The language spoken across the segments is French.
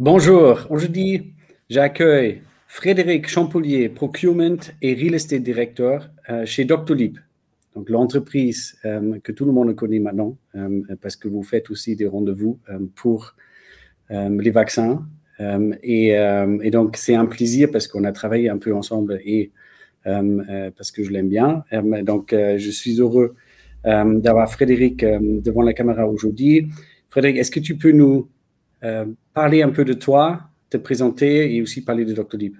Bonjour, aujourd'hui j'accueille Frédéric Champollier, Procurement et Real Estate Director euh, chez Doctolib, donc l'entreprise euh, que tout le monde connaît maintenant, euh, parce que vous faites aussi des rendez-vous pour les vaccins. Et, et, donc c'est un plaisir parce qu'on a travaillé un peu ensemble et parce que je l'aime bien. donc je suis heureux d'avoir Frédéric devant la caméra aujourd'hui. Frédéric, est-ce que tu peux nous parler un peu de toi, te présenter et aussi parler de Doctolib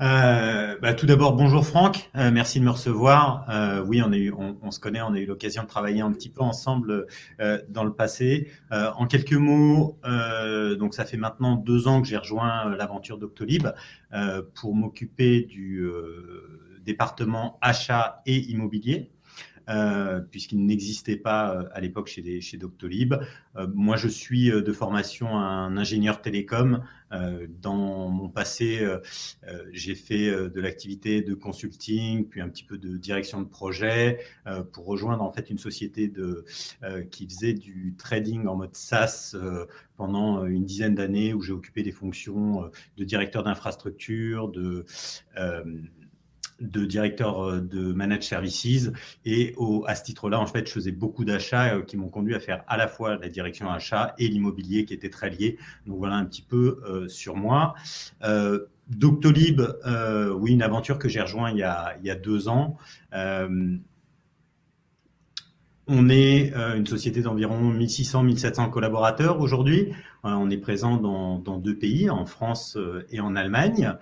euh, bah, tout d'abord, bonjour Franck, euh, merci de me recevoir. Euh, oui, on, se connaît, on a eu l'occasion de travailler un petit peu ensemble dans le passé. En quelques mots, donc ça fait maintenant deux ans que j'ai rejoint l'aventure Doctolib pour m'occuper du département achat et immobilier. Euh, puisqu'il n'existait pas euh, à l'époque chez, chez Doctolib. Euh, moi, je suis de formation un ingénieur télécom. dans mon passé, j'ai fait de l'activité de consulting, puis un petit peu de direction de projet, pour rejoindre en fait une société qui faisait du trading en mode SaaS pendant une dizaine d'années, où j'ai occupé des fonctions de directeur d'infrastructure, de de directeur euh, de managed services et au, à ce titre-là, en fait, je faisais beaucoup d'achats euh, qui m'ont conduit à faire à la fois la direction achat et l'immobilier qui était très lié. Donc voilà un petit peu euh, sur moi. Doctolib, oui, une aventure que j'ai rejoint il y a, il y a deux ans. On est une société d'environ 1600-1700 collaborateurs aujourd'hui. On est présent dans, deux pays, en France et en Allemagne.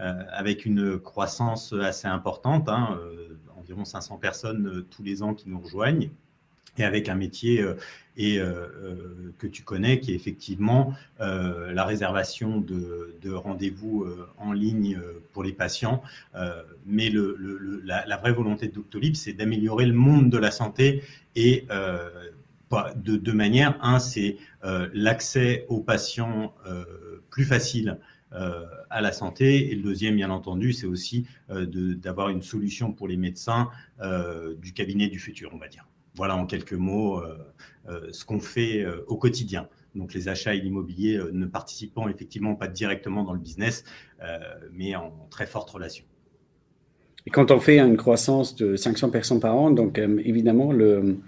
Euh, avec une croissance assez importante, hein, euh, environ 500 personnes euh, tous les ans qui nous rejoignent et avec un métier et, que tu connais, qui est effectivement la réservation de, rendez-vous en ligne pour les patients. mais le, la, vraie volonté de Doctolib, c'est d'améliorer le monde de la santé et de deux manières. Un, c'est l'accès aux patients plus facile euh, à la santé. Et le deuxième, bien entendu, c'est aussi euh, d'avoir une solution pour les médecins euh, du cabinet du futur, on va dire. Voilà en quelques mots ce qu'on fait au quotidien. Donc les achats et l'immobilier ne participant effectivement pas directement dans le business, mais en très forte relation. Et quand on fait une croissance de 500 personnes par an, donc évidemment, le,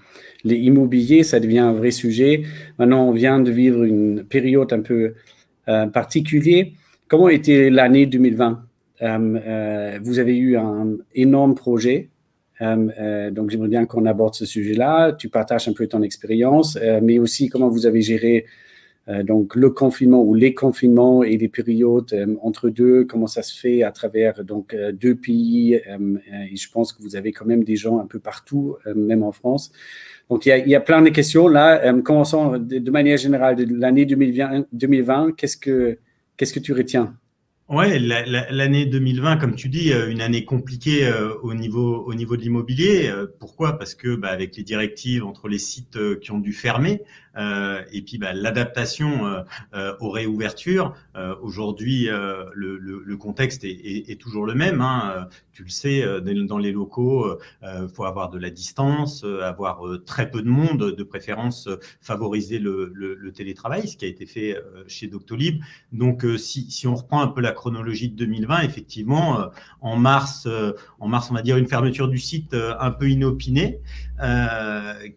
les immobiliers, ça devient un vrai sujet. Maintenant, on vient de vivre une période un peu particulière. Comment était l'année 2020 euh, euh, Vous avez eu un énorme projet. Euh, donc, j'aimerais bien qu'on aborde ce sujet-là. Tu partages un peu ton expérience, mais aussi comment vous avez géré donc le confinement ou les confinements et les périodes entre deux, comment ça se fait à travers donc deux pays. et je pense que vous avez quand même des gens un peu partout, même en France. Donc il y, a, plein de questions là. commençons de, de, manière générale de l'année 2020. 2020 Qu'est-ce que Qu'est-ce que tu retiens? Ouais, l'année 2020, comme tu dis, euh, une année compliquée euh, au niveau au niveau de l'immobilier. Euh, pourquoi? Parce que bah, avec les directives entre les sites qui ont dû fermer, euh, et puis bah, l'adaptation euh, euh, aux réouvertures. Aujourd'hui, le, le, le, contexte est, est, toujours le même. Hein. Tu le sais, dans les locaux, faut avoir de la distance, avoir très peu de monde, de préférence favoriser le, le, télétravail, ce qui a été fait chez Doctolib. Donc, si, si, on reprend un peu la chronologie de 2020, effectivement, en mars, en mars, on va dire une fermeture du site un peu inopinée,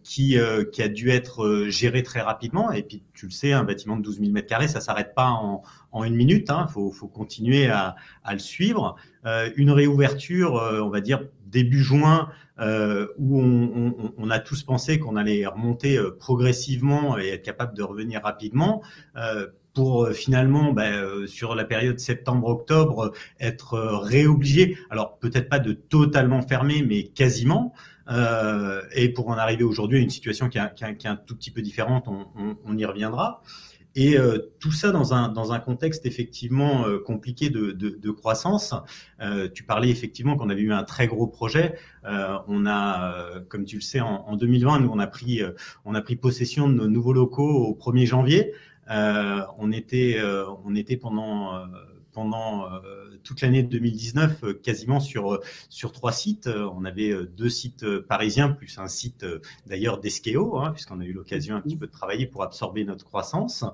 qui, qui a dû être gérée très rapidement. Et puis, tu le sais, un bâtiment de 12 000 m2, ça s'arrête pas en, en, une minute. Il hein. faut, faut, continuer à, à le suivre. Euh, une réouverture, euh, on va dire début juin, euh, où on, a tous pensé qu'on allait remonter euh, progressivement et être capable de revenir rapidement. Euh, pour finalement, bah, sur la période septembre-octobre, être réobligé, alors peut-être pas de totalement fermer, mais quasiment. Euh, et pour en arriver aujourd'hui à une situation qui est, un tout petit peu différente, on, on, on y reviendra. Et euh, tout ça dans un, dans un contexte effectivement euh, compliqué de, de, de croissance. Euh, tu parlais effectivement qu'on avait eu un très gros projet. Euh, on a, comme tu le sais, en, en 2020, nous on a pris, on a pris possession de nos nouveaux locaux au 1er janvier. On était, on était pendant pendant toute l'année 2019 quasiment sur sur trois sites. On avait deux sites parisiens plus un site d'ailleurs d'Eskeo, hein, puisqu'on a eu l'occasion un petit peu de travailler pour absorber notre croissance.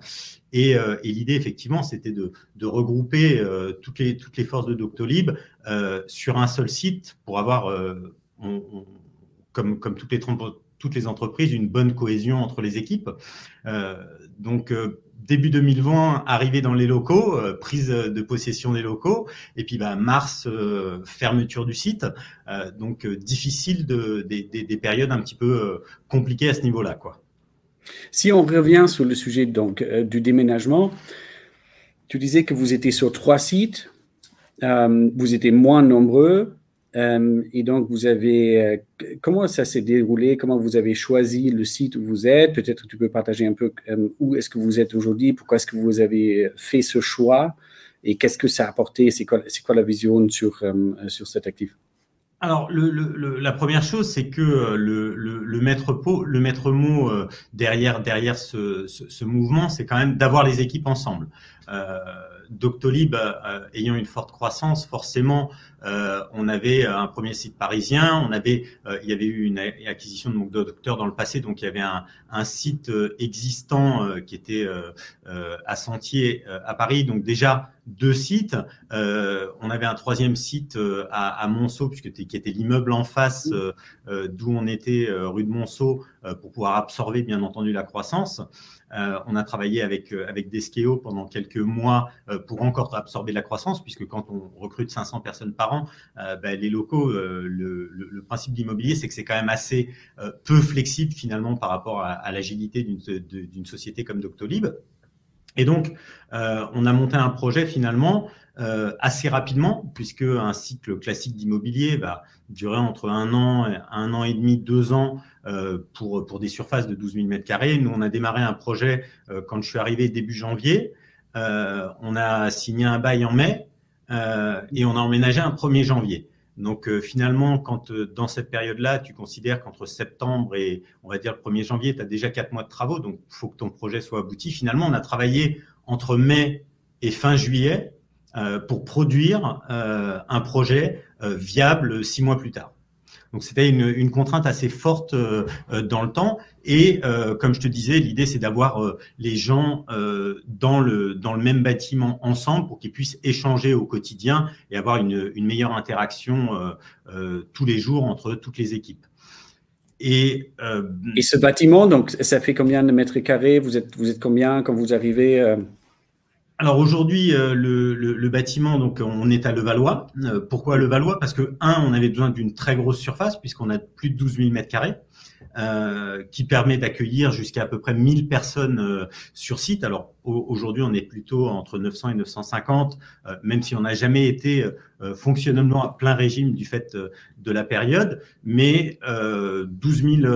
Et, l'idée effectivement, c'était de, de regrouper toutes les toutes les forces de Doctolib sur un seul site pour avoir comme comme toutes les toutes les entreprises une bonne cohésion entre les équipes. Euh, donc, euh, début 2020, arrivé dans les locaux, euh, prise de possession des locaux, et puis bah, mars, fermeture du site. donc, difficile de, des, périodes un petit peu compliquées à ce niveau-là. quoi. Si on revient sur le sujet donc, du déménagement, tu disais que vous étiez sur trois sites, vous étiez moins nombreux, euh, et donc, vous avez, euh, comment ça s'est déroulé? Comment vous avez choisi le site où vous êtes? Peut-être tu peux partager un peu euh, où est-ce que vous êtes aujourd'hui? Pourquoi est-ce que vous avez fait ce choix? Et qu'est-ce que ça a apporté? C'est quoi, la vision sur, sur cet actif? Alors, la première chose, c'est que le, maître, pot, le maître mot derrière, derrière ce mouvement, c'est quand même d'avoir les équipes ensemble. Euh, Doctolib euh, ayant une forte croissance, forcément, euh, on avait un premier site parisien, on avait, il y avait eu une acquisition de Monk Docteur dans le passé, donc il y avait un, site existant qui était à Sentier à Paris, donc déjà deux sites. on avait un troisième site à Monceau, puisque qui était l'immeuble en face d'où on était, rue de Monceau, pour pouvoir absorber bien entendu la croissance. Euh, on a travaillé avec, euh, avec Deskeo pendant quelques mois euh, pour encore absorber la croissance, puisque quand on recrute 500 personnes par an, ben, les locaux, le, principe de l'immobilier, c'est que c'est quand même assez peu flexible finalement par rapport à, l'agilité d'une société comme Doctolib. Et donc, on a monté un projet finalement assez rapidement, puisque un cycle classique d'immobilier va durer entre un an, un an et demi, deux ans euh, pour, pour des surfaces de 12 000 m2. Nous, on a démarré un projet euh, quand je suis arrivé début janvier. Euh, on a signé un bail en mai et on a emménagé un 1er janvier. Donc finalement, quand dans cette période-là, tu considères qu'entre septembre et on va dire le 1er janvier, tu as déjà quatre mois de travaux, donc il faut que ton projet soit abouti. Finalement, on a travaillé entre mai et fin juillet pour produire un projet viable six mois plus tard. Donc c'était une, contrainte assez forte euh, euh, dans le temps. Et euh, comme je te disais, l'idée c'est d'avoir les gens dans le dans le même bâtiment ensemble pour qu'ils puissent échanger au quotidien et avoir une, une meilleure interaction tous les jours entre toutes les équipes. Et, et ce bâtiment, donc ça fait combien de mètres carrés? Vous êtes vous êtes combien quand vous arrivez alors aujourd'hui, euh, le, bâtiment, donc on est à Levallois. Euh, pourquoi Levallois? Parce que un, on avait besoin d'une très grosse surface puisqu'on a plus de 12 000 mètres carrés. Euh, qui permet d'accueillir jusqu'à à peu près 1000 personnes euh, sur site. Alors aujourd'hui, on est plutôt entre 900 et 950, euh, même si on n'a jamais été fonctionnellement à plein régime du fait de la période, mais 12 000,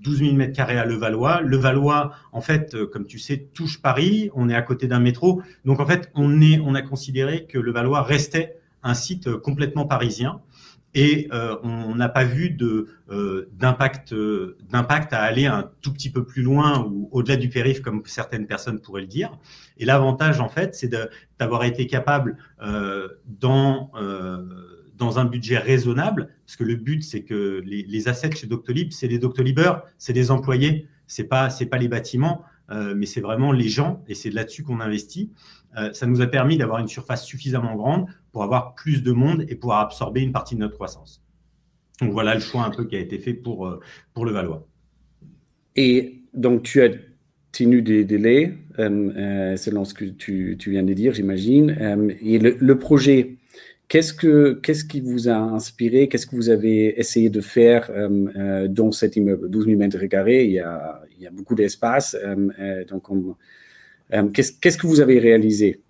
12 000 mètres carrés à Levallois. Levallois, en fait, comme tu sais, touche Paris. On est à côté d'un métro, donc en fait, on est, on a considéré que Levallois restait un site complètement parisien et euh, on n'a pas vu de euh, d'impact euh, d'impact à aller un tout petit peu plus loin ou au-delà du périph comme certaines personnes pourraient le dire. Et l'avantage en fait, c'est d'avoir été capable dans dans un budget raisonnable, parce que le but c'est que les, les assets chez Doctolib, c'est les Doctolibers, c'est les employés, c'est pas c'est pas les bâtiments, mais c'est vraiment les gens et c'est là-dessus qu'on investit. ça nous a permis d'avoir une surface suffisamment grande pour avoir plus de monde et pouvoir absorber une partie de notre croissance. Donc voilà le choix un peu qui a été fait pour, euh, pour le Valois. Et donc tu as tenu des délais, euh, euh, selon ce que tu, tu, viens de dire, j'imagine. et le, projet, qu'est-ce, que, qu'est-ce qui vous a inspiré? Qu'est-ce que vous avez essayé de faire dans cet immeuble? 12 000 mètres carrés, il y a, il y a beaucoup d'espace. donc, qu'est-ce, qu'est-ce que vous avez réalisé?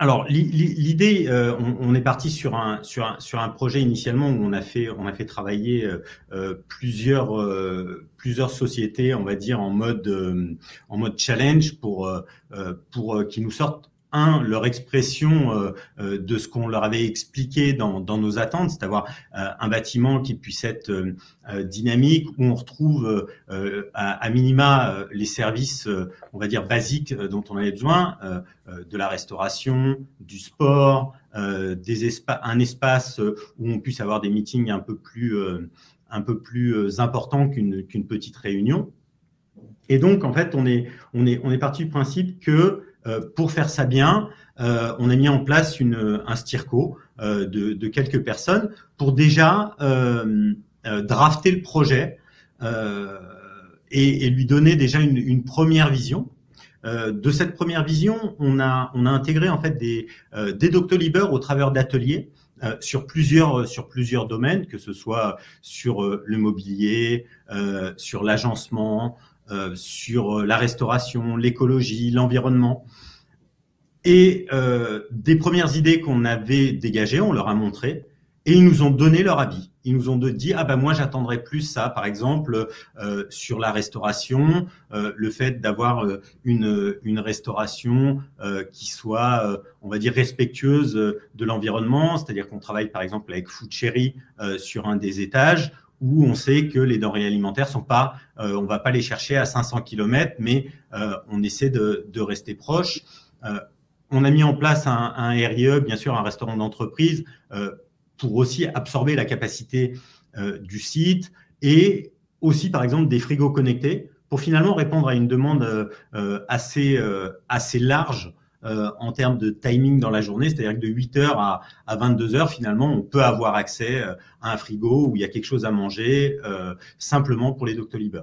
Alors l'idée, euh, on, est parti sur un, sur un sur un projet initialement où on a fait on a fait travailler euh, euh, plusieurs plusieurs sociétés, on va dire en mode en mode challenge pour pour qu'ils nous sortent un, leur expression euh, euh, de ce qu'on leur avait expliqué dans, dans nos attentes, c'est à dire un bâtiment qui puisse être dynamique, où on retrouve à, à, minima les services, on va dire, basiques dont on avait besoin, de la restauration, du sport, des un espace où on puisse avoir des meetings un peu plus, un peu plus importants qu'une qu'une petite réunion. Et donc, en fait, on est, on est, on est parti du principe que euh, pour faire ça bien, euh, on a mis en place un stirco euh, de, quelques personnes pour déjà drafter le projet et, lui donner déjà une, première vision. de cette première vision, on a, intégré en fait des, des Doctolib au travers d'ateliers euh, sur plusieurs sur plusieurs domaines, que ce soit sur le mobilier, euh, sur l'agencement, euh, sur euh, la restauration, l'écologie, l'environnement. Et euh, des premières idées qu'on avait dégagées, on leur a montré, et ils nous ont donné leur avis. Ils nous ont dit ah ben moi j'attendrais plus ça, par exemple euh, sur la restauration, euh, le fait d'avoir une, une restauration euh, qui soit, on va dire respectueuse de l'environnement, c'est-à-dire qu'on travaille par exemple avec Food Cherry sur un des étages où on sait que les denrées alimentaires sont pas, euh, on va pas les chercher à 500 km, mais euh, on essaie de, de rester proche. Euh, on a mis en place un, un RIE, bien sûr, un restaurant d'entreprise, euh, pour aussi absorber la capacité du site et aussi, par exemple, des frigos connectés pour finalement répondre à une demande assez, assez large euh, en termes de timing dans la journée, c'est-à-dire que de 8h à, à 22h, finalement, on peut avoir accès euh, à un frigo où il y a quelque chose à manger euh, simplement pour les Doctolib.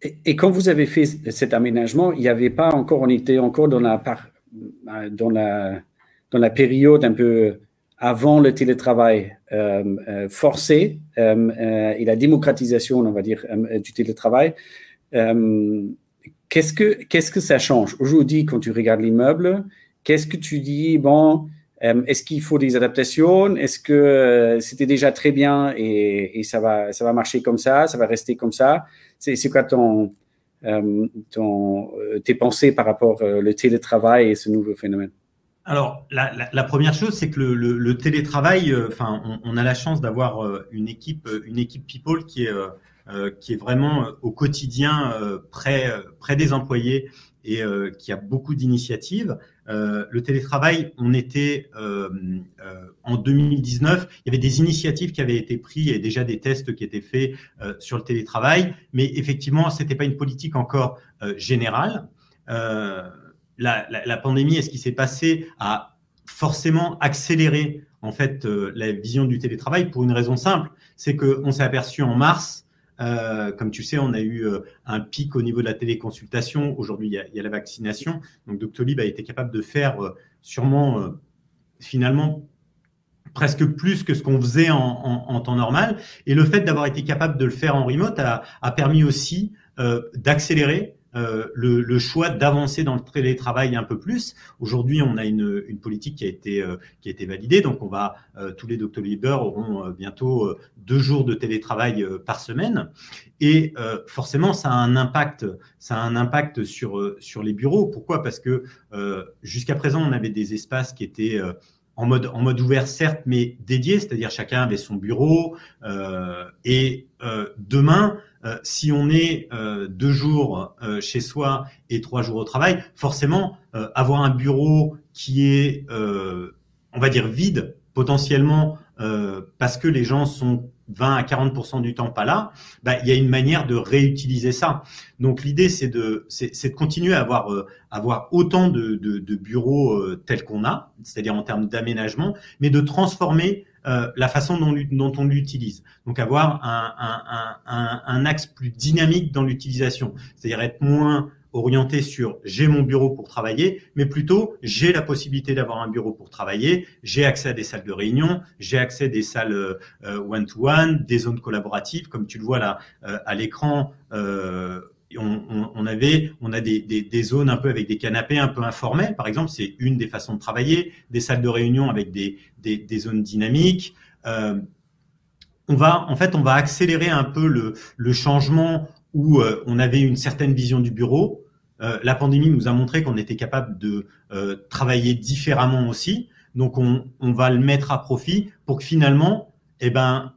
Et, et, quand vous avez fait cet aménagement, il n'y avait pas encore, on était encore dans la, période un peu avant le télétravail forcé et la démocratisation, on va dire, du télétravail. Qu'est-ce que, qu'est-ce que ça change? Aujourd'hui quand tu regardes l'immeuble Qu'est-ce que tu dis Bon, euh, est-ce qu'il faut des adaptations? Est-ce que euh, c'était déjà très bien et, ça, va, ça va marcher comme ça Ça va rester comme ça? C'est, quoi ton, euh, ton, tes pensées par rapport au télétravail et ce nouveau phénomène? Alors, la, première chose, c'est que le, télétravail, enfin, on, on, a la chance d'avoir une équipe, une équipe people qui est qui est vraiment euh, au quotidien euh, près, près des employés et qui a beaucoup d'initiatives. le télétravail, on était en 2019, il y avait des initiatives qui avaient été prises et déjà des tests qui étaient faits sur le télétravail, mais effectivement, c'était pas une politique encore générale. La, pandémie et ce qui s'est passé a forcément accéléré en fait la vision du télétravail? Pour une raison simple, c'est qu'on s'est aperçu en mars euh, comme tu sais, on a eu euh, un pic au niveau de la téléconsultation. Aujourd'hui, il, y a la vaccination. Donc, Doctolib a été capable de faire euh, sûrement, finalement, presque plus que ce qu'on faisait en, temps normal. Et le fait d'avoir été capable de le faire en remote a permis aussi d'accélérer euh, le, choix d'avancer dans le télétravail un peu plus. Aujourd'hui, on a une, politique qui a été euh, qui a été validée, donc on va euh, tous les doctolibers auront bientôt deux jours de télétravail par semaine, et forcément, ça a un impact, ça a un impact sur sur les bureaux. Pourquoi? Parce que jusqu'à présent, on avait des espaces qui étaient en mode, en mode ouvert, certes, mais dédié, c'est-à-dire chacun avait son bureau. Et demain, euh, si on est euh, deux jours euh, chez soi et trois jours au travail, forcément, avoir un bureau qui est, on va dire, vide, potentiellement, parce que les gens sont 20 à 40% du temps pas là, bah, il y a une manière de réutiliser ça. Donc l'idée c'est de c'est de continuer à avoir avoir autant de bureaux euh, tels qu'on a, c'est-à-dire en termes d'aménagement, mais de transformer euh, la façon dont, on l'utilise. Donc avoir un, un, un, un, axe plus dynamique dans l'utilisation, c'est-à-dire être moins orienté sur j'ai mon bureau pour travailler, mais plutôt j'ai la possibilité d'avoir un bureau pour travailler, j'ai accès à des salles de réunion, j'ai accès à des salles euh, one-to-one, des zones collaboratives, comme tu le vois là euh, à l'écran. Euh, on, avait, on a des, zones un peu avec des canapés un peu informels, par exemple, c'est une des façons de travailler, des salles de réunion avec des, des, zones dynamiques. Euh, on va, en fait, on va accélérer un peu le, le changement où euh, on avait une certaine vision du bureau, la pandémie nous a montré qu'on était capable de travailler différemment aussi. Donc, on, on, va le mettre à profit pour que finalement, eh ben,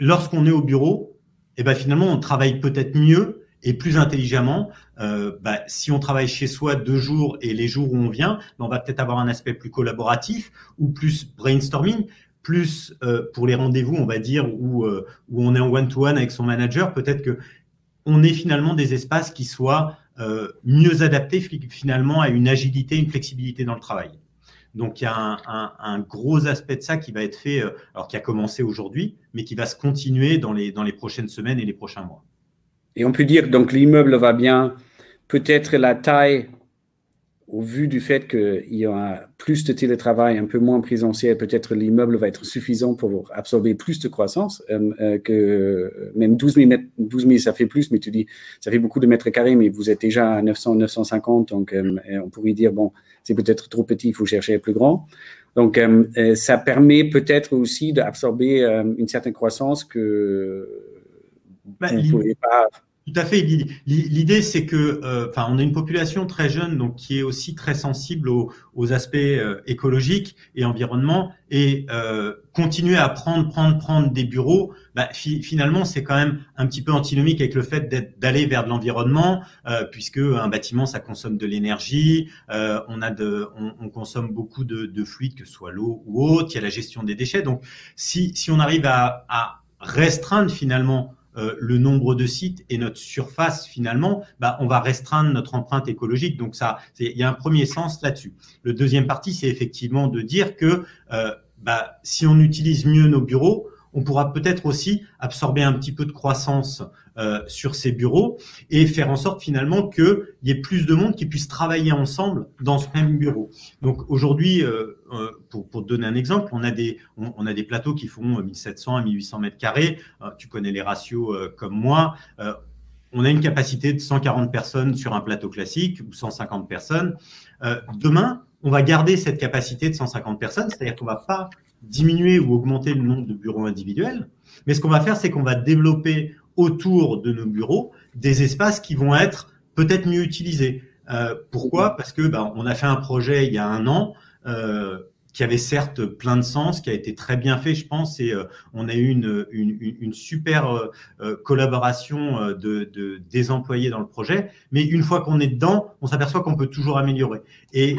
lorsqu'on est au bureau, eh ben, finalement, on travaille peut-être mieux et plus intelligemment. Euh, bah, si on travaille chez soi deux jours et les jours où on vient, ben, on va peut-être avoir un aspect plus collaboratif ou plus brainstorming, plus euh, pour les rendez-vous, on va dire, où, euh, où on est en one-to-one avec son manager, peut-être que on est finalement des espaces qui soient euh, mieux adaptés finalement à une agilité, une flexibilité dans le travail. Donc il y a un, gros aspect de ça qui va être fait, euh, alors qui a commencé aujourd'hui, mais qui va se continuer dans les, dans les prochaines semaines et les prochains mois. Et on peut dire donc l'immeuble va bien, peut-être la taille au vu du fait qu'il y aura plus de télétravail, un peu moins présentiel, peut-être l'immeuble va être suffisant pour absorber plus de croissance euh, euh, que même 12 000, 12 000, ça fait plus, mais tu dis, ça fait beaucoup de mètres carrés, mais vous êtes déjà à 900, 950, donc euh, on pourrait dire, bon, c'est peut-être trop petit, il faut chercher plus grand. Donc, ça permet peut-être aussi d'absorber une certaine croissance que bah, vous ne pouvez pas tout à fait. L'idée, c'est que, euh, enfin, on a une population très jeune, donc qui est aussi très sensible aux, aux aspects euh, écologiques et environnement, et euh, continuer à prendre, prendre, prendre des bureaux, bah, finalement, c'est quand même un petit peu antinomique avec le fait d'aller vers de l'environnement, euh, puisque un bâtiment, ça consomme de l'énergie, on a de, on, on, consomme beaucoup de, de fluides, que ce soit l'eau ou autre. Il y a la gestion des déchets. Donc, si, si on arrive à, à restreindre finalement euh, le nombre de sites et notre surface finalement, bah, on va restreindre notre empreinte écologique. Donc ça, il y a un premier sens là-dessus. Le deuxième partie, c'est effectivement de dire que euh, bah, si on utilise mieux nos bureaux, on pourra peut-être aussi absorber un petit peu de croissance euh, sur ces bureaux et faire en sorte finalement qu'il y ait plus de monde qui puisse travailler ensemble dans ce même bureau. Donc aujourd'hui, euh, euh pour, pour donner un exemple, on a des, on, a des plateaux qui font 1700 à 1800 mètres carrés. Euh, tu connais les ratios euh, comme moi. on a une capacité de 140 personnes sur un plateau classique ou 150 personnes. demain, on va garder cette capacité de 150 personnes, c'est-à-dire qu'on va pas diminuer ou augmenter le nombre de bureaux individuels. Mais ce qu'on va faire, c'est qu'on va développer autour de nos bureaux des espaces qui vont être peut-être mieux utilisés. Euh, pourquoi? Parce que ben, on a fait un projet il y a un an euh, qui avait certes plein de sens, qui a été très bien fait, je pense, et euh, on a eu une, une, une super euh, euh, collaboration de, de, des employés dans le projet. Mais une fois qu'on est dedans, on s'aperçoit qu'on peut toujours améliorer. Et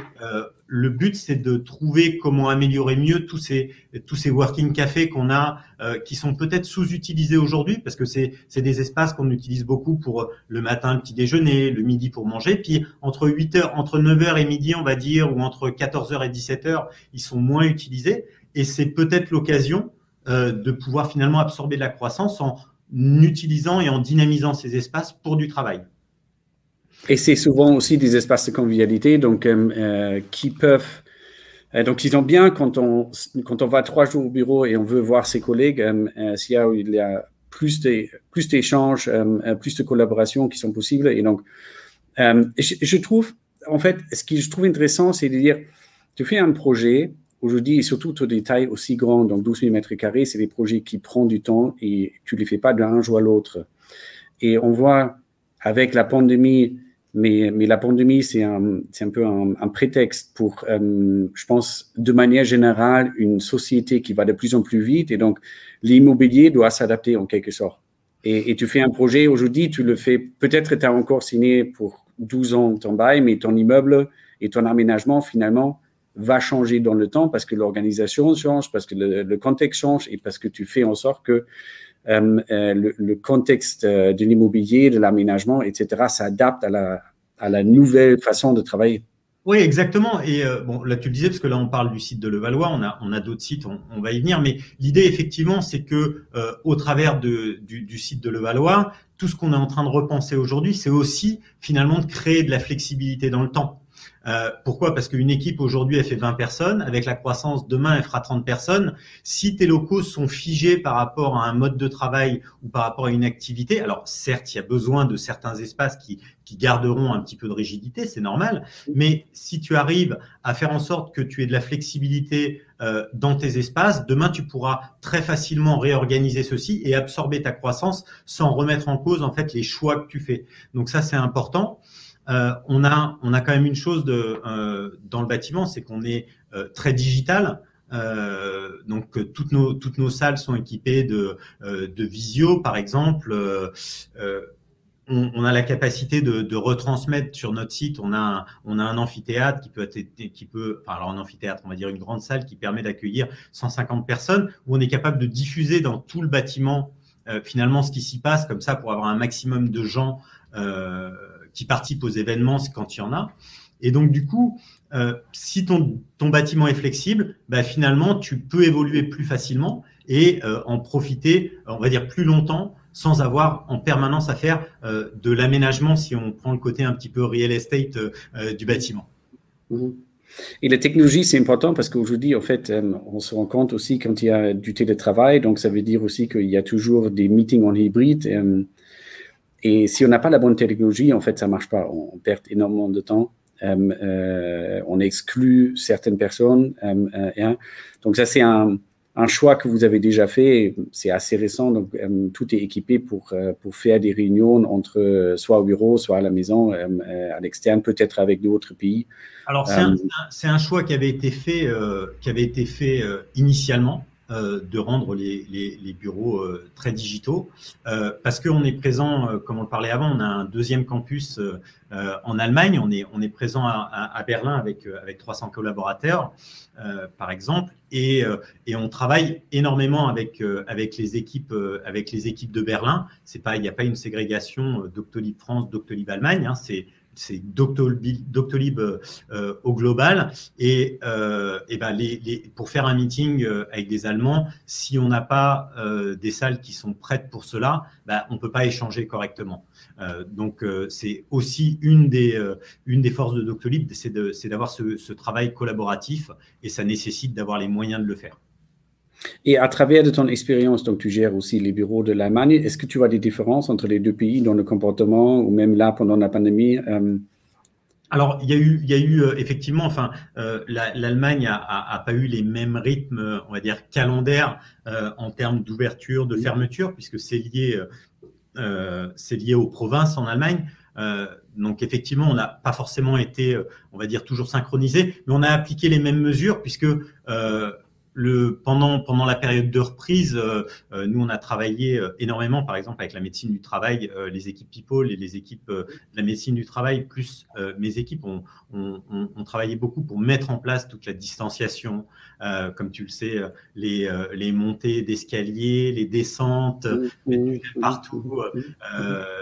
le but, c'est de trouver comment améliorer mieux tous ces tous ces working cafés qu'on a, qui sont peut-être sous-utilisés aujourd'hui, parce que c'est c'est des espaces qu'on utilise beaucoup pour le matin, le petit déjeuner, le midi pour manger, puis entre 8 heures, entre 9 h et midi, on va dire, ou entre 14 h et 17 h ils sont moins utilisés. Et c'est peut-être l'occasion euh, de pouvoir finalement absorber de la croissance en utilisant et en dynamisant ces espaces pour du travail. Et c'est souvent aussi des espaces de convivialité, donc euh, euh, qui peuvent donc, ils ont bien quand on, quand on va trois jours au bureau et on veut voir ses collègues, s'il y a, il y a plus d'échanges, plus, plus de collaborations qui sont possibles. Et donc, je, je, trouve, en fait, ce que je trouve intéressant, c'est de dire, tu fais un projet, aujourd'hui, et surtout au détail aussi grand, donc 12 000 mètres carrés, c'est des projets qui prennent du temps et tu ne les fais pas d'un jour à l'autre. Et on voit avec la pandémie, mais, mais la pandémie, c'est un, un peu un, prétexte pour, euh, je pense, de manière générale, une société qui va de plus en plus vite. Et donc, l'immobilier doit s'adapter en quelque sorte. Et, et, tu fais un projet aujourd'hui, tu le fais, peut-être tu as encore signé pour 12 ans ton bail, mais ton immeuble et ton aménagement, finalement, va changer dans le temps parce que l'organisation change, parce que le, contexte change et parce que tu fais en sorte que euh, euh, le, contexte euh, de l'immobilier, de l'aménagement, etc., s'adapte à la, à la nouvelle façon de travailler. Oui, exactement. Et bon, là tu le disais parce que là on parle du site de Levallois, on a on a d'autres sites, on, va y venir. Mais l'idée effectivement, c'est que au travers du, du, site de Levallois, tout ce qu'on est en train de repenser aujourd'hui, c'est aussi finalement de créer de la flexibilité dans le temps. Euh, pourquoi? Parce qu'une équipe aujourd'hui, elle fait 20 personnes. Avec la croissance, demain, elle fera 30 personnes. Si tes locaux sont figés par rapport à un mode de travail ou par rapport à une activité, alors certes, il y a besoin de certains espaces qui, qui garderont un petit peu de rigidité, c'est normal. Mais si tu arrives à faire en sorte que tu aies de la flexibilité euh, dans tes espaces, demain, tu pourras très facilement réorganiser ceci et absorber ta croissance sans remettre en cause en fait les choix que tu fais. Donc ça, c'est important. On, a, on a quand même une chose de, dans le bâtiment, c'est qu'on est, très digital. donc toutes nos toutes nos salles sont équipées de visio par exemple on, a la capacité de, retransmettre sur notre site. On a un, on a un amphithéâtre qui peut être, qui peut, alors un amphithéâtre, on va dire une grande salle qui permet d'accueillir 150 personnes, où on est capable de diffuser dans tout le bâtiment euh, finalement ce qui s'y passe, comme ça pour avoir un maximum de gens euh, qui participent aux événements quand il y en a. Et donc du coup, euh, si ton, ton bâtiment est flexible, bah, finalement tu peux évoluer plus facilement et en profiter, on va dire plus longtemps sans avoir en permanence à faire euh, de l'aménagement si on prend le côté un petit peu real estate euh, euh, du bâtiment. Mhm. Et la technologie, c'est important parce qu'aujourd'hui, en fait, on se rend compte aussi quand il y a du télétravail, donc ça veut dire aussi qu'il y a toujours des meetings en hybride. Si on n'a pas la bonne technologie, en fait, ça marche pas. On perd énormément de temps. on exclut certaines personnes. donc ça, c'est un, un choix que vous avez déjà fait. C'est assez récent, donc euh, tout est équipé pour, euh, pour faire des réunions entre euh, soit au bureau, soit à la maison, à l'externe, peut-être avec d'autres pays. Alors c'est un, un, choix qui avait été fait, qui avait été fait initialement. Euh, de rendre les, bureaux euh, très digitaux, euh, parce qu'on est présent, comme on le parlait avant, on a un deuxième campus en Allemagne, on est, présent à, Berlin avec, avec 300 collaborateurs, par exemple, et, on travaille énormément avec, les équipes, de Berlin. Il n'y a pas une ségrégation Doctolib France, Doctolib Allemagne, hein, c'est Doctolib, euh, au global. Et, euh, et ben pour faire un meeting euh, avec des Allemands, si on n'a pas des salles qui sont prêtes pour cela, ben, on ne peut pas échanger correctement. donc c'est aussi une des, une des forces de Doctolib, c'est d'avoir ce travail collaboratif et ça nécessite d'avoir les moyens de le faire. Et à travers de ton expérience, donc tu gères aussi les bureaux de l'Allemagne, est-ce que tu vois des différences entre les deux pays dans le comportement ou même là pendant la pandémie euh? Alors, il y a eu, il y a eu euh, effectivement, enfin, euh, l'Allemagne a, a, pas eu les mêmes rythmes, on va dire, calendaires en termes d'ouverture, de fermeture, puisque c'est lié, c'est lié aux provinces en Allemagne. donc effectivement, on n'a pas forcément été, on va dire, toujours synchronisé, mais on a appliqué les mêmes mesures puisque le, pendant, pendant la période de reprise, euh, euh, nous, on a travaillé euh, énormément, par exemple, avec la médecine du travail, les équipes People et les équipes de la médecine du travail, plus mes équipes, ont on, on, travaillé beaucoup pour mettre en place toute la distanciation, comme tu le sais, les, les montées d'escalier, les descentes, partout,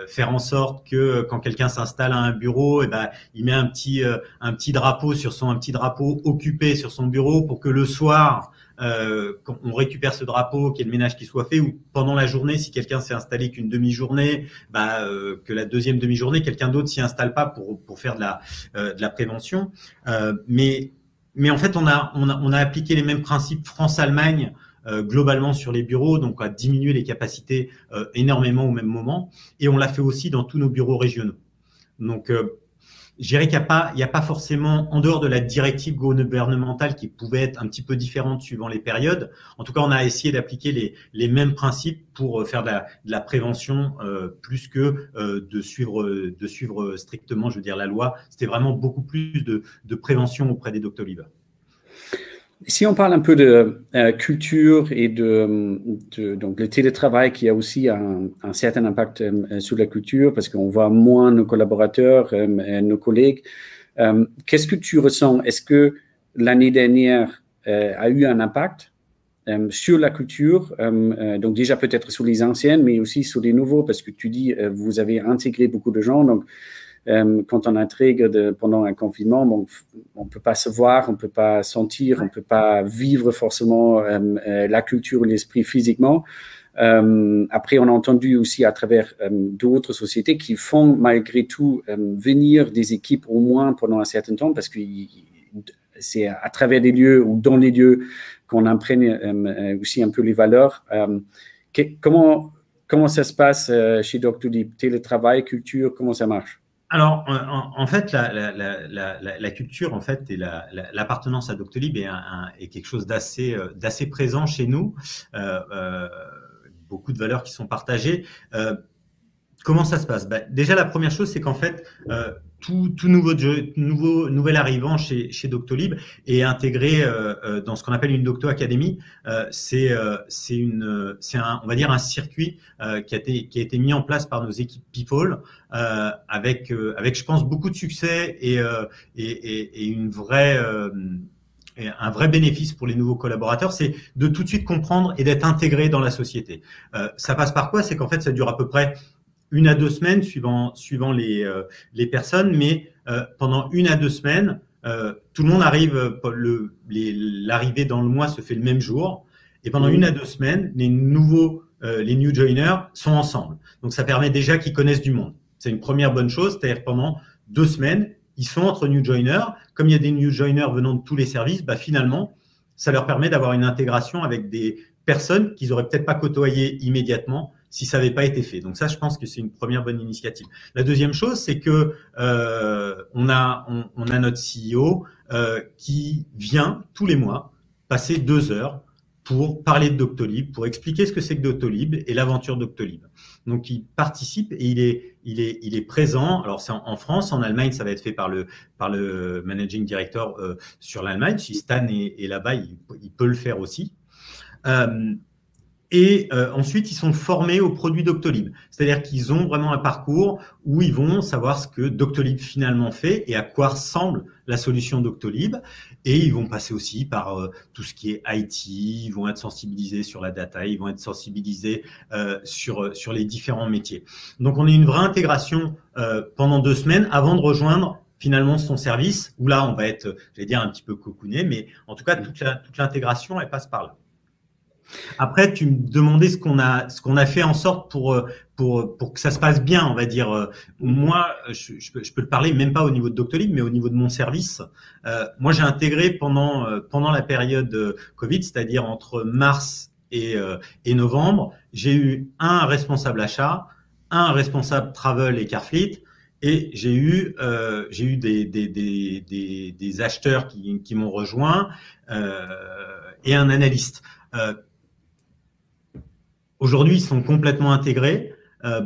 faire en sorte que quand quelqu'un s'installe à un bureau, et eh ben, il met un petit, un petit drapeau sur son, un petit drapeau occupé sur son bureau pour que le soir, euh, on récupère ce drapeau, qu'il y ait le ménage qui soit fait, ou pendant la journée, si quelqu'un s'est installé qu'une demi-journée, bah, euh, que la deuxième demi-journée, quelqu'un d'autre s'y installe pas pour, pour faire de la, euh, de la prévention. Euh, mais, mais en fait, on a, on a, on a appliqué les mêmes principes France-Allemagne. globalement sur les bureaux, donc à diminuer les capacités énormément au même moment, et on l'a fait aussi dans tous nos bureaux régionaux. Donc je dirais qu'il n'y a pas, a pas forcément, en dehors de la directive gouvernementale qui pouvait être un petit peu différente suivant les périodes. En tout cas, on a essayé d'appliquer les, les mêmes principes pour euh, faire de la, de la prévention euh, plus que euh, de suivre, de suivre strictement, je veux dire, la loi. C'était vraiment beaucoup plus de, de prévention auprès des doctolibs. Si on parle un peu de euh, culture et de, donc le télétravail qui a aussi un, certain impact euh, sur la culture parce qu'on voit moins nos collaborateurs, euh, nos collègues. Qu'est-ce que tu ressens? Est-ce que l'année dernière a eu un impact sur la culture Donc déjà peut-être sur les anciennes, mais aussi sur les nouveaux? Parce que tu dis vous avez intégré beaucoup de gens. Euh, quand on intègre pendant un confinement, bon, on ne peut pas se voir, on ne peut pas sentir, on ne peut pas vivre forcément euh, euh, la culture ou l'esprit physiquement. après, on a entendu aussi à travers d'autres sociétés qui font malgré tout venir des équipes au moins pendant un certain temps parce que c'est à travers des lieux ou dans les lieux qu'on imprègne aussi un peu les valeurs. comment, comment ça se passe chez Doctolib? Télétravail, culture, comment ça marche? Alors, en, fait, la, culture, en fait, et l'appartenance à Doctolib est, est quelque chose d'assez, euh, présent chez nous. Euh, euh, beaucoup de valeurs qui sont partagées. comment ça se passe? Bah, Déjà, la première chose, c'est qu'en fait, tout, tout nouveau, nouveau nouvel arrivant chez, chez Doctolib est intégré euh, euh, dans ce qu'on appelle une Docto Academy. Euh, c'est euh, une c'est un on va dire un circuit euh, qui a été qui a été mis en place par nos équipes People avec avec je pense beaucoup de succès et et, et, et, une vraie un vrai bénéfice pour les nouveaux collaborateurs, c'est de tout de suite comprendre et d'être intégré dans la société. Euh, ça passe par quoi? C'est qu'en fait, ça dure à peu près une à deux semaines, suivant, suivant les, euh, les personnes, mais euh, pendant une à deux semaines, euh, tout le monde arrive, l'arrivée dans le mois se fait le même jour, et pendant une à deux semaines, les nouveaux, les new joiners sont ensemble. Donc ça permet déjà qu'ils connaissent du monde. C'est une première bonne chose, c'est-à-dire pendant deux semaines, ils sont entre new joiners. Comme il y a des new joiners venant de tous les services, bah finalement, ça leur permet d'avoir une intégration avec des personnes qu'ils auraient peut-être pas côtoyées immédiatement si ça n'avait pas été fait. Donc ça, je pense que c'est une première bonne initiative. La deuxième chose, c'est que euh, on a on, a notre CEO euh, qui vient tous les mois passer deux heures pour parler de Doctolib, pour expliquer ce que c'est que Doctolib et l'aventure Doctolib. Donc il participe et il est, il est, il est présent. Alors c'est en, France, en Allemagne, ça va être fait par le, par le managing director euh, sur l'Allemagne. Si Stan est, est là-bas, il, il, peut le faire aussi. Euh, et euh, ensuite, ils sont formés aux produits Doctolib. C'est-à-dire qu'ils ont vraiment un parcours où ils vont savoir ce que Doctolib finalement fait et à quoi ressemble la solution Doctolib. Et ils vont passer aussi par euh, tout ce qui est IT, ils vont être sensibilisés sur la data, ils vont être sensibilisés euh, sur, euh, sur les différents métiers. Donc, on a une vraie intégration euh, pendant deux semaines avant de rejoindre finalement son service, où là, on va être, j'allais dire, un petit peu cocooné, mais en tout cas, toute l'intégration, toute elle passe par là. Après, tu me demandais ce qu'on a, ce qu'on a fait en sorte pour, euh, pour, pour que ça se passe bien, on va dire. Euh, moi, je, je, peux, je peux le parler même pas au niveau de Doctolib, mais au niveau de mon service. Euh, moi, j'ai intégré pendant, euh, pendant la période Covid, c'est-à-dire entre mars et, et novembre, j'ai eu un responsable achat, un responsable travel et Carfleet, et j'ai eu, euh, j'ai eu des, des, des, des, des acheteurs qui, qui m'ont rejoint euh, et un analyste. Euh, Aujourd'hui, ils sont complètement intégrés. Euh,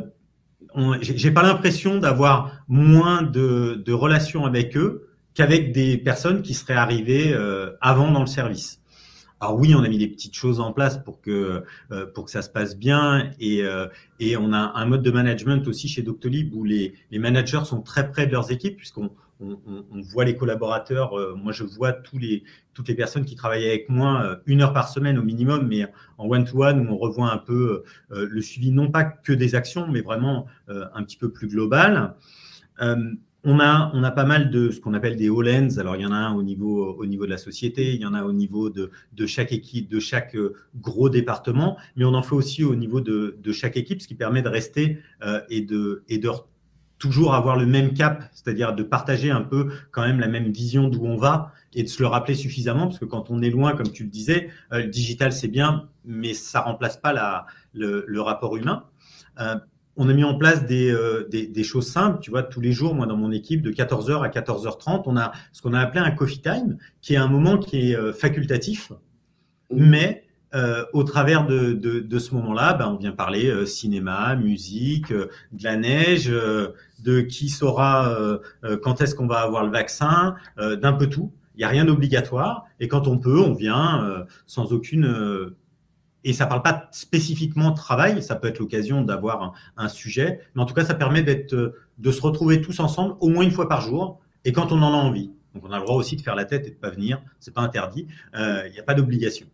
J'ai pas l'impression d'avoir moins de, de, relations avec eux qu'avec des personnes qui seraient arrivées euh, avant dans le service. Alors oui, on a mis des petites choses en place pour que euh, pour que ça se passe bien et euh, et on a un mode de management aussi chez Doctolib où les les managers sont très près de leurs équipes puisqu'on on, voit les collaborateurs. Euh, moi, je vois toutes les personnes qui travaillent avec moi euh, une heure par semaine au minimum, mais en one-to-one, où on revoit un peu euh, le suivi, non pas que des actions, mais vraiment un petit peu plus global. On a, pas mal de ce qu'on appelle des all Alors, il y en a un au niveau, au niveau de la société, il y en a au niveau de, chaque équipe, de chaque gros département, mais on en fait aussi au niveau de, chaque équipe, ce qui permet de rester et, de, et de toujours avoir le même cap, c'est-à-dire de partager un peu quand même la même vision d'où on va et de se le rappeler suffisamment, parce que quand on est loin, comme tu le disais, euh, le digital c'est bien, mais ça remplace pas la, le, le rapport humain. Euh, on a mis en place des, euh, des, des, choses simples, tu vois, tous les jours, moi dans mon équipe, de 14h à 14h30, on a ce qu'on a appelé un coffee time, qui est un moment qui est euh, facultatif, mais euh, au travers de, ce moment-là, ben, on vient parler euh, cinéma, musique, euh, de la neige, de qui saura quand est-ce qu'on va avoir le vaccin, d'un peu tout. Il n'y a rien d'obligatoire. Et quand on peut, on vient sans aucune... et ça ne parle pas spécifiquement de travail, ça peut être l'occasion d'avoir un, sujet, mais en tout cas, ça permet de se retrouver tous ensemble au moins une fois par jour, et quand on en a envie. Donc on a le droit aussi de faire la tête et de pas venir, c'est pas interdit, il n'y a pas d'obligation.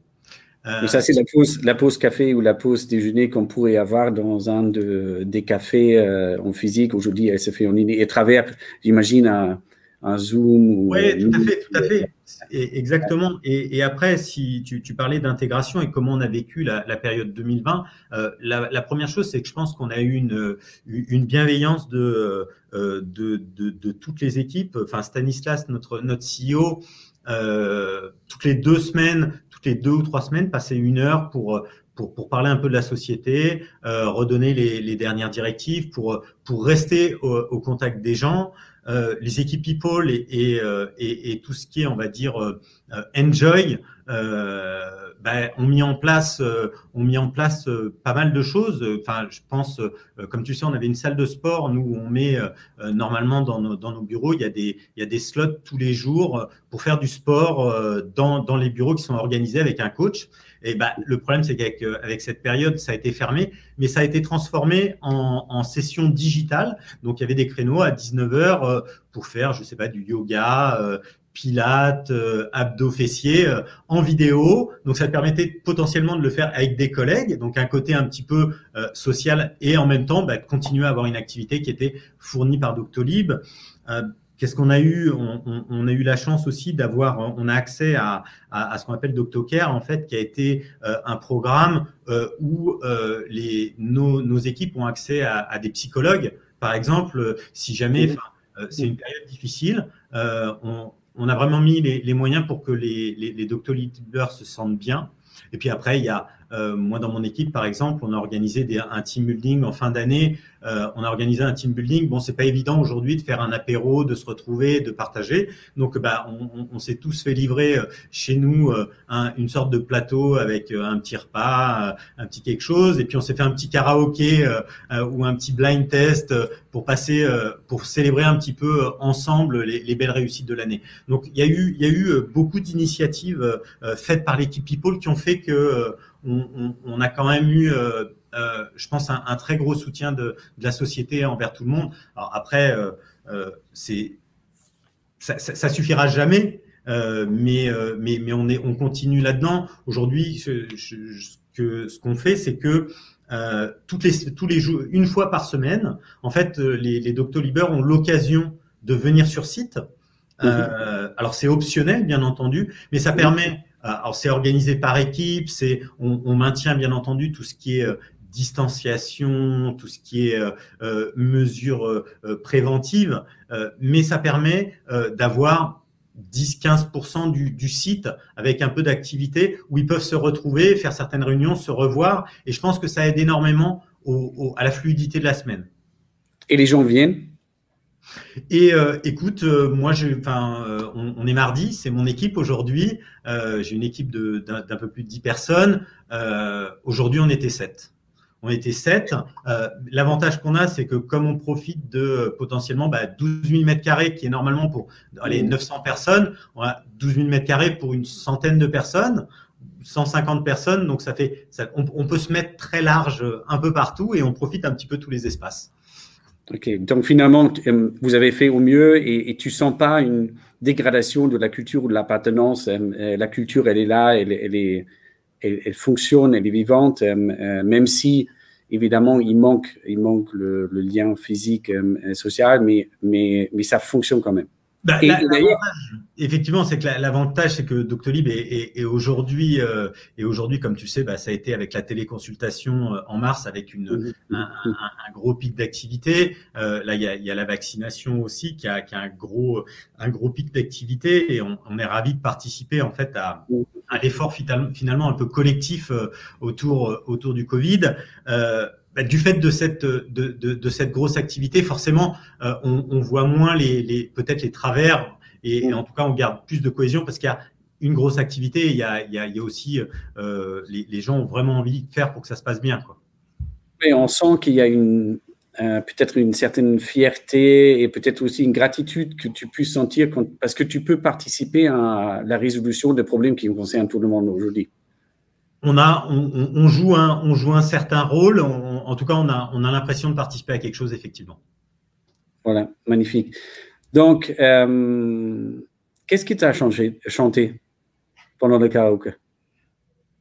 Euh, ça, c'est la pause, la pause café ou la pause déjeuner qu'on pourrait avoir dans un de, des cafés euh, en physique. Aujourd'hui, elle se fait en ligne et travers, j'imagine, un, un, Zoom. Oui, tout à fait, tout à fait. Et, exactement. Et, et, après, si tu, tu parlais d'intégration et comment on a vécu la, la période 2020, euh, la, la, première chose, c'est que je pense qu'on a eu une, une bienveillance de, euh, de, de, de, toutes les équipes. Enfin, Stanislas, notre, notre CEO, euh, toutes les deux semaines, toutes les deux ou trois semaines, passer une heure pour pour, pour parler un peu de la société, euh, redonner les, les, dernières directives, pour pour rester au, au contact des gens. Euh, les équipes people et, et, euh, et, tout ce qui est, on va dire, euh, bah, ont mis en place, ont mis en place pas mal de choses. Enfin, je pense, comme tu sais, on avait une salle de sport. Nous, on met normalement dans nos, dans nos, bureaux, il y, a des, il y a des slots tous les jours pour faire du sport dans, dans les bureaux qui sont organisés avec un coach. Et bah, le problème, c'est qu'avec avec cette période, ça a été fermé, mais ça a été transformé en, en session digitale. Donc, il y avait des créneaux à 19h pour faire, je sais pas, du yoga, pilates, euh, abdos fessiers euh, en vidéo. Donc ça permettait potentiellement de le faire avec des collègues, donc un côté un petit peu euh, social et en même temps bah, de continuer à avoir une activité qui était fournie par Doctolib. Qu'est-ce qu'on a eu? On, a eu la chance aussi d'avoir, on a accès à, à, ce qu'on appelle DoctoCare, en fait, qui a été un programme où les, nos, nos, équipes ont accès à, à, des psychologues. Par exemple, si jamais, c'est une période difficile, on, on a vraiment mis les, moyens pour que les, les, se sentent bien. Et puis après, il y a euh, moi, dans mon équipe, par exemple, on a organisé des, un team building en fin d'année. Euh, on a organisé un team building. Bon, c'est pas évident aujourd'hui de faire un apéro, de se retrouver, de partager. Donc, bah, on, s'est tous fait livrer euh, chez nous euh, un, une sorte de plateau avec euh, un petit repas, un petit quelque chose, et puis on s'est fait un petit karaoké ou un petit blind test pour passer, pour célébrer un petit peu ensemble les, les belles réussites de l'année. Donc, il y il y a eu beaucoup d'initiatives faites par l'équipe People qui ont fait que on, a quand même eu, euh, euh, je pense, un, très gros soutien de, la société envers tout le monde. Alors après, euh, c'est ça, ça, suffira jamais, mais, mais, mais on, est, on continue là-dedans. Aujourd'hui, ce, que, ce qu'on fait, c'est que toutes les, tous les jours, une fois par semaine, en fait, les, les Doctolibers ont l'occasion de venir sur site. Mhm. alors c'est optionnel, bien entendu, mais ça permet alors c'est organisé par équipe, c'est on, maintient bien entendu tout ce qui est euh, distanciation, tout ce qui est euh, mesures préventives, mais ça permet d'avoir 10-15% du, du, site avec un peu d'activité où ils peuvent se retrouver, faire certaines réunions, se revoir. Et je pense que ça aide énormément à la fluidité de la semaine. Et les gens viennent? Et euh, écoute, euh, moi, je, euh, on, est mardi, c'est mon équipe aujourd'hui. J'ai une équipe d'un peu plus de 10 personnes. aujourd'hui, on était 7. On était 7. L'avantage qu'on a, c'est que comme on profite de potentiellement bah, 12 000 mètres carrés, qui est normalement pour les 900 personnes, on a 12 000 mètres carrés pour une centaine de personnes. 150 personnes, donc ça fait, ça, on, on peut se mettre très large un peu partout et on profite un petit peu tous les espaces. Ok, donc finalement, euh, vous avez fait au mieux et, et tu sens pas une dégradation de la culture ou de l'appartenance. Euh, euh, la culture, elle est là, elle, est, elle, fonctionne, elle est vivante, même si évidemment il manque, il manque le, lien physique, social, mais, mais, mais ça fonctionne quand même. Bah, effectivement, c'est que l'avantage, c'est que Doctolib est, est, aujourd'hui, euh, et aujourd'hui, comme tu sais, bah, ça a été avec la téléconsultation euh, en mars, avec une, un, un, un, gros pic d'activité. Euh, là, il y a, y a, la vaccination aussi, qui a, qui a un gros, un gros pic d'activité, et on, on est ravi de participer en fait à, à l'effort finalement un peu collectif euh, autour, autour du Covid. Euh, bah, du fait de cette, de, de, de, cette grosse activité, forcément, euh, on, on, voit moins les, les peut-être les travers et, en tout cas, on garde plus de cohésion parce qu'il y a une grosse activité. Il y a, il y a, il y a aussi euh, les, les, gens ont vraiment envie de faire pour que ça se passe bien. Quoi. Et on sent qu'il y a une euh, peut-être une certaine fierté et peut-être aussi une gratitude que tu puisses sentir quand, parce que tu peux participer à la résolution des problèmes qui concernent tout le monde aujourd'hui on a, on, joue un, on joue un certain rôle. En tout cas, on a, on a l'impression de participer à quelque chose effectivement. Voilà, magnifique. Donc, euh, qu'est-ce qui t'a changé, chanté pendant le karaoke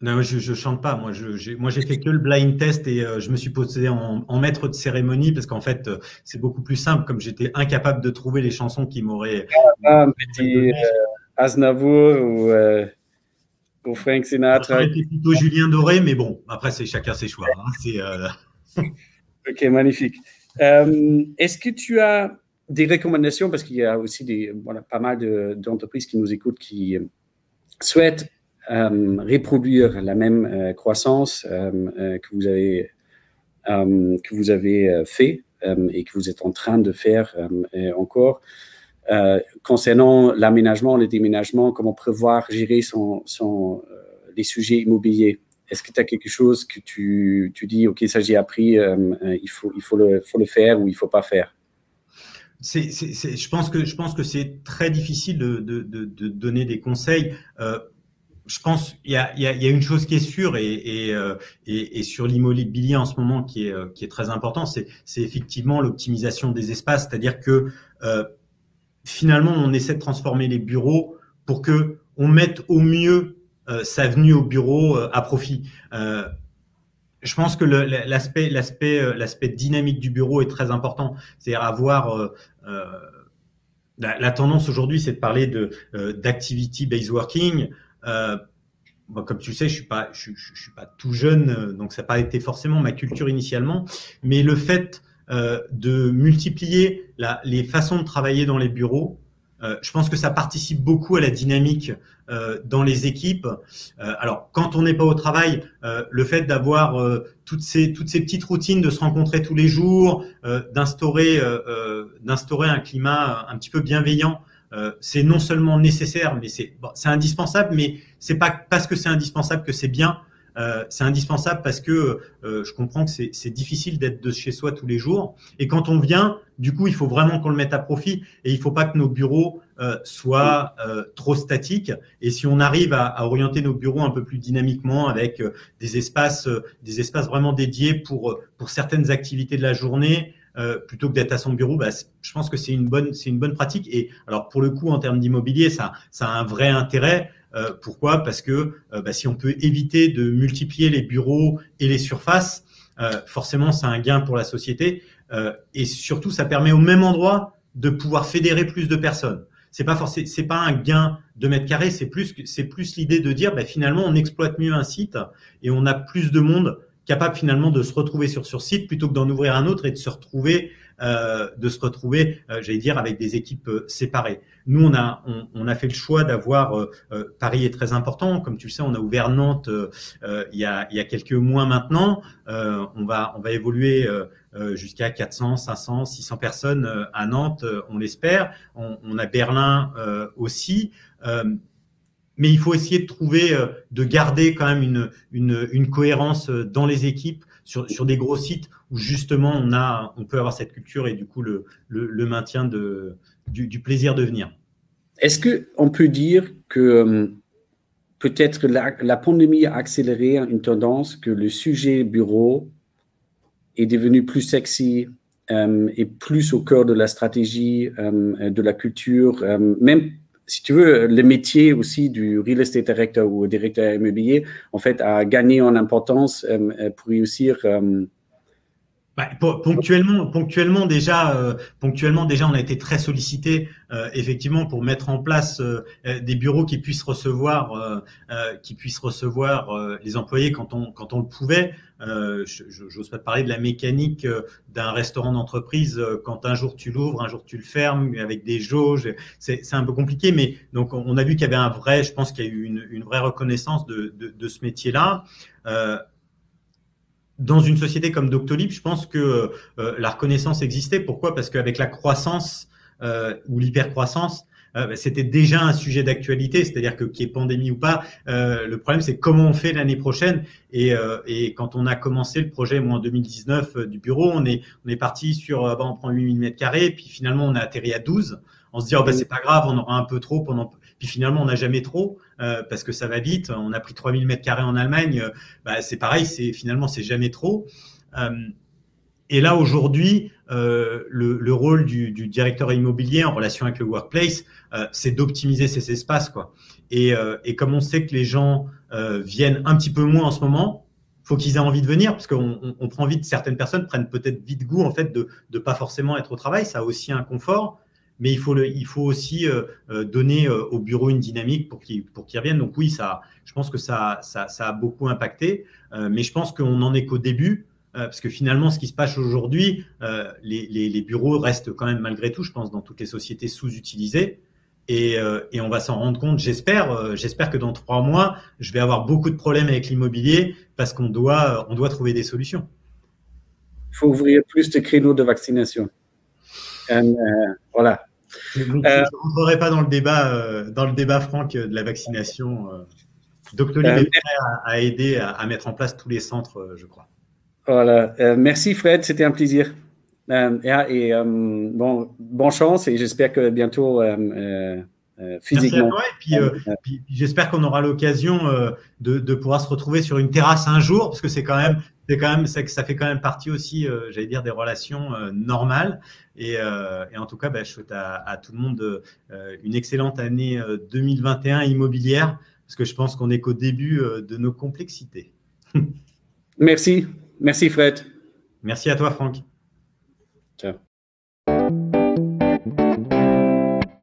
non, je, je chante pas. Moi, j'ai fait que le blind test et euh, je me suis posé en, maître de cérémonie parce qu'en fait, euh, c'est beaucoup plus simple. Comme j'étais incapable de trouver les chansons qui m'auraient. Ah, un petit Aznavour ou pour Frank Sinatra. Plutôt Julien Doré, mais bon, après, c'est chacun ses choix. Hein. Euh, ok, magnifique. Euh, est-ce que tu as des recommandations, parce qu'il y a aussi des, voilà, pas mal d'entreprises qui nous écoutent qui euh, souhaitent reproduire la même croissance que vous avez, que vous avez fait et que vous êtes en train de faire encore. Euh, concernant l'aménagement, le déménagement, comment prévoir, gérer son, son, euh, les sujets immobiliers? Est-ce que tu as quelque chose que tu, tu dis, OK, ça j'ai appris, il, faut, il faut, le, faut le faire ou il ne faut pas faire? Je pense que je pense que c'est très difficile de, de, de, donner des conseils. Euh, je pense il y a, y, y a, une chose qui est sûre et, et, euh, et, et sur l'immobilier en ce moment qui est, euh, qui est très important, c'est, effectivement l'optimisation des espaces, c'est-à-dire que euh, finalement on essaie de transformer les bureaux pour que on mette au mieux euh, sa venue au bureau à profit. je pense que l'aspect, l'aspect, l'aspect dynamique du bureau est très important, c'est-à-dire avoir la, la, tendance aujourd'hui, c'est de parler de d'activity based working. Euh, comme tu le sais, je suis pas, je, suis pas tout jeune, euh, donc ça n'a pas été forcément ma culture initialement. Mais le fait euh, de multiplier la, les façons de travailler dans les bureaux, euh, je pense que ça participe beaucoup à la dynamique euh, dans les équipes. Euh, alors, quand on n'est pas au travail, le fait d'avoir toutes ces toutes ces petites routines, de se rencontrer tous les jours, d'instaurer d'instaurer un climat un petit peu bienveillant euh, c'est non seulement nécessaire, mais c'est bon, indispensable, mais c'est pas parce que c'est indispensable que c'est bien. Euh, c'est indispensable parce que euh, je comprends que c'est difficile d'être de chez soi tous les jours. Et quand on vient, du coup, il faut vraiment qu'on le mette à profit et il faut pas que nos bureaux euh, soient euh, trop statiques. Et si on arrive à, à, orienter nos bureaux un peu plus dynamiquement avec des espaces, des espaces vraiment dédiés pour pour certaines activités de la journée, euh, plutôt que d'être à son bureau, bah, je pense que c'est une bonne, c'est une bonne pratique. Et alors pour le coup, en termes d'immobilier, ça, ça a un vrai intérêt. Euh, pourquoi? Parce que euh, bah, si on peut éviter de multiplier les bureaux et les surfaces, euh, forcément, c'est un gain pour la société. et surtout, ça permet au même endroit de pouvoir fédérer plus de personnes. C'est pas forcément, c'est pas un gain de c'est plus, c'est plus l'idée de dire, bah, finalement, on exploite mieux un site et on a plus de monde capable finalement de se retrouver sur sur site plutôt que d'en ouvrir un autre et de se retrouver euh, de se retrouver, euh, j'allais dire, avec des équipes euh, séparées. Nous, on a on, a fait le choix d'avoir Paris est très important, comme tu le sais, on a ouvert Nantes il y a quelques mois maintenant. on va on va évoluer jusqu'à 400, 500, 600 personnes à Nantes, on l'espère. On, a Berlin aussi mais il faut essayer de trouver, de garder quand même une, cohérence dans les équipes sur, des gros sites où justement on, a, on peut avoir cette culture et du coup le, le, maintien de, du, plaisir de venir. Est-ce qu'on peut dire que euh, peut-être la, la, pandémie a accéléré une tendance que le sujet bureau est devenu plus sexy euh, et plus au cœur de la stratégie, euh, de la culture, même si tu veux, le métier aussi du real estate director ou directeur immobilier, en fait, a gagné en importance pour réussir. Euh, bah, ponctuellement, ponctuellement déjà, euh, ponctuellement déjà, on a été très sollicité euh, effectivement pour mettre en place euh, des bureaux qui puissent recevoir, qui puissent recevoir les employés quand on quand on le pouvait. J'ose pas parler de la mécanique d'un restaurant d'entreprise quand un jour tu l'ouvres, un jour tu le fermes avec des jauges. C'est un peu compliqué, mais donc on a vu qu'il y avait un vrai, je pense qu'il y a eu une, une vraie reconnaissance de, de, de ce métier-là dans une société comme Doctolib, je pense que euh, la reconnaissance existait. Pourquoi? Parce qu'avec la croissance euh, ou l'hypercroissance, euh, bah, c'était déjà un sujet d'actualité, c'est-à-dire que qu'il y ait pandémie ou pas, euh, le problème c'est comment on fait l'année prochaine. Et, euh, et, quand on a commencé le projet, moi en 2019 du bureau, on est on est parti sur, bah, on prend 8000 mètres carrés, puis finalement on a atterri à 12. On se dit oh, bah, c'est pas grave, on aura un peu trop pendant puis finalement, on n'a jamais trop euh, parce que ça va vite. On a pris 3000 mètres carrés en Allemagne. Euh, bah, c'est pareil, c'est finalement c'est jamais trop. Euh, et là aujourd'hui, le, le, rôle du, directeur immobilier en relation avec le workplace, c'est d'optimiser ces espaces, quoi. Et, comme on sait que les gens viennent un petit peu moins en ce moment, faut qu'ils aient envie de venir, parce qu'on on, on prend vite, certaines personnes prennent peut-être vite goût en fait de ne pas forcément être au travail. Ça a aussi un confort mais il faut, le, il faut aussi euh, euh donner euh, au bureau une dynamique pour qu'il pour. Donc oui, ça, je pense que ça, ça, ça a beaucoup impacté, mais je pense qu'on n'en est qu'au début. Parce que finalement, ce qui se passe aujourd'hui, les, les, bureaux restent quand même malgré tout, je pense, dans toutes les sociétés sous-utilisées. Et, et, on va s'en rendre compte, j'espère. j'espère que dans trois mois, je vais avoir beaucoup de problèmes avec l'immobilier parce qu'on doit, on doit trouver des solutions. Il faut ouvrir plus de créneaux de vaccination. voilà. Je ne rentrerai pas dans le débat, euh, dans le débat franc de la vaccination. Euh. Doctolib est prêt à, à, mettre en place tous les centres, je crois. Voilà. merci Fred, c'était un plaisir. et bon, bonne chance et j'espère que bientôt physiquement. Merci à toi, et puis, j'espère qu'on aura l'occasion de, de, pouvoir se retrouver sur une terrasse un jour, parce que c'est quand même c'est quand même, ça, ça, fait quand même partie aussi, euh, j'allais dire, des relations euh, normales. Et, euh, et, en tout cas, bah, je souhaite à, à, tout le monde une excellente année 2021 immobilière, parce que je pense qu'on est qu'au début de nos complexités. Merci. Merci, Fred. Merci à toi, Franck. Ciao.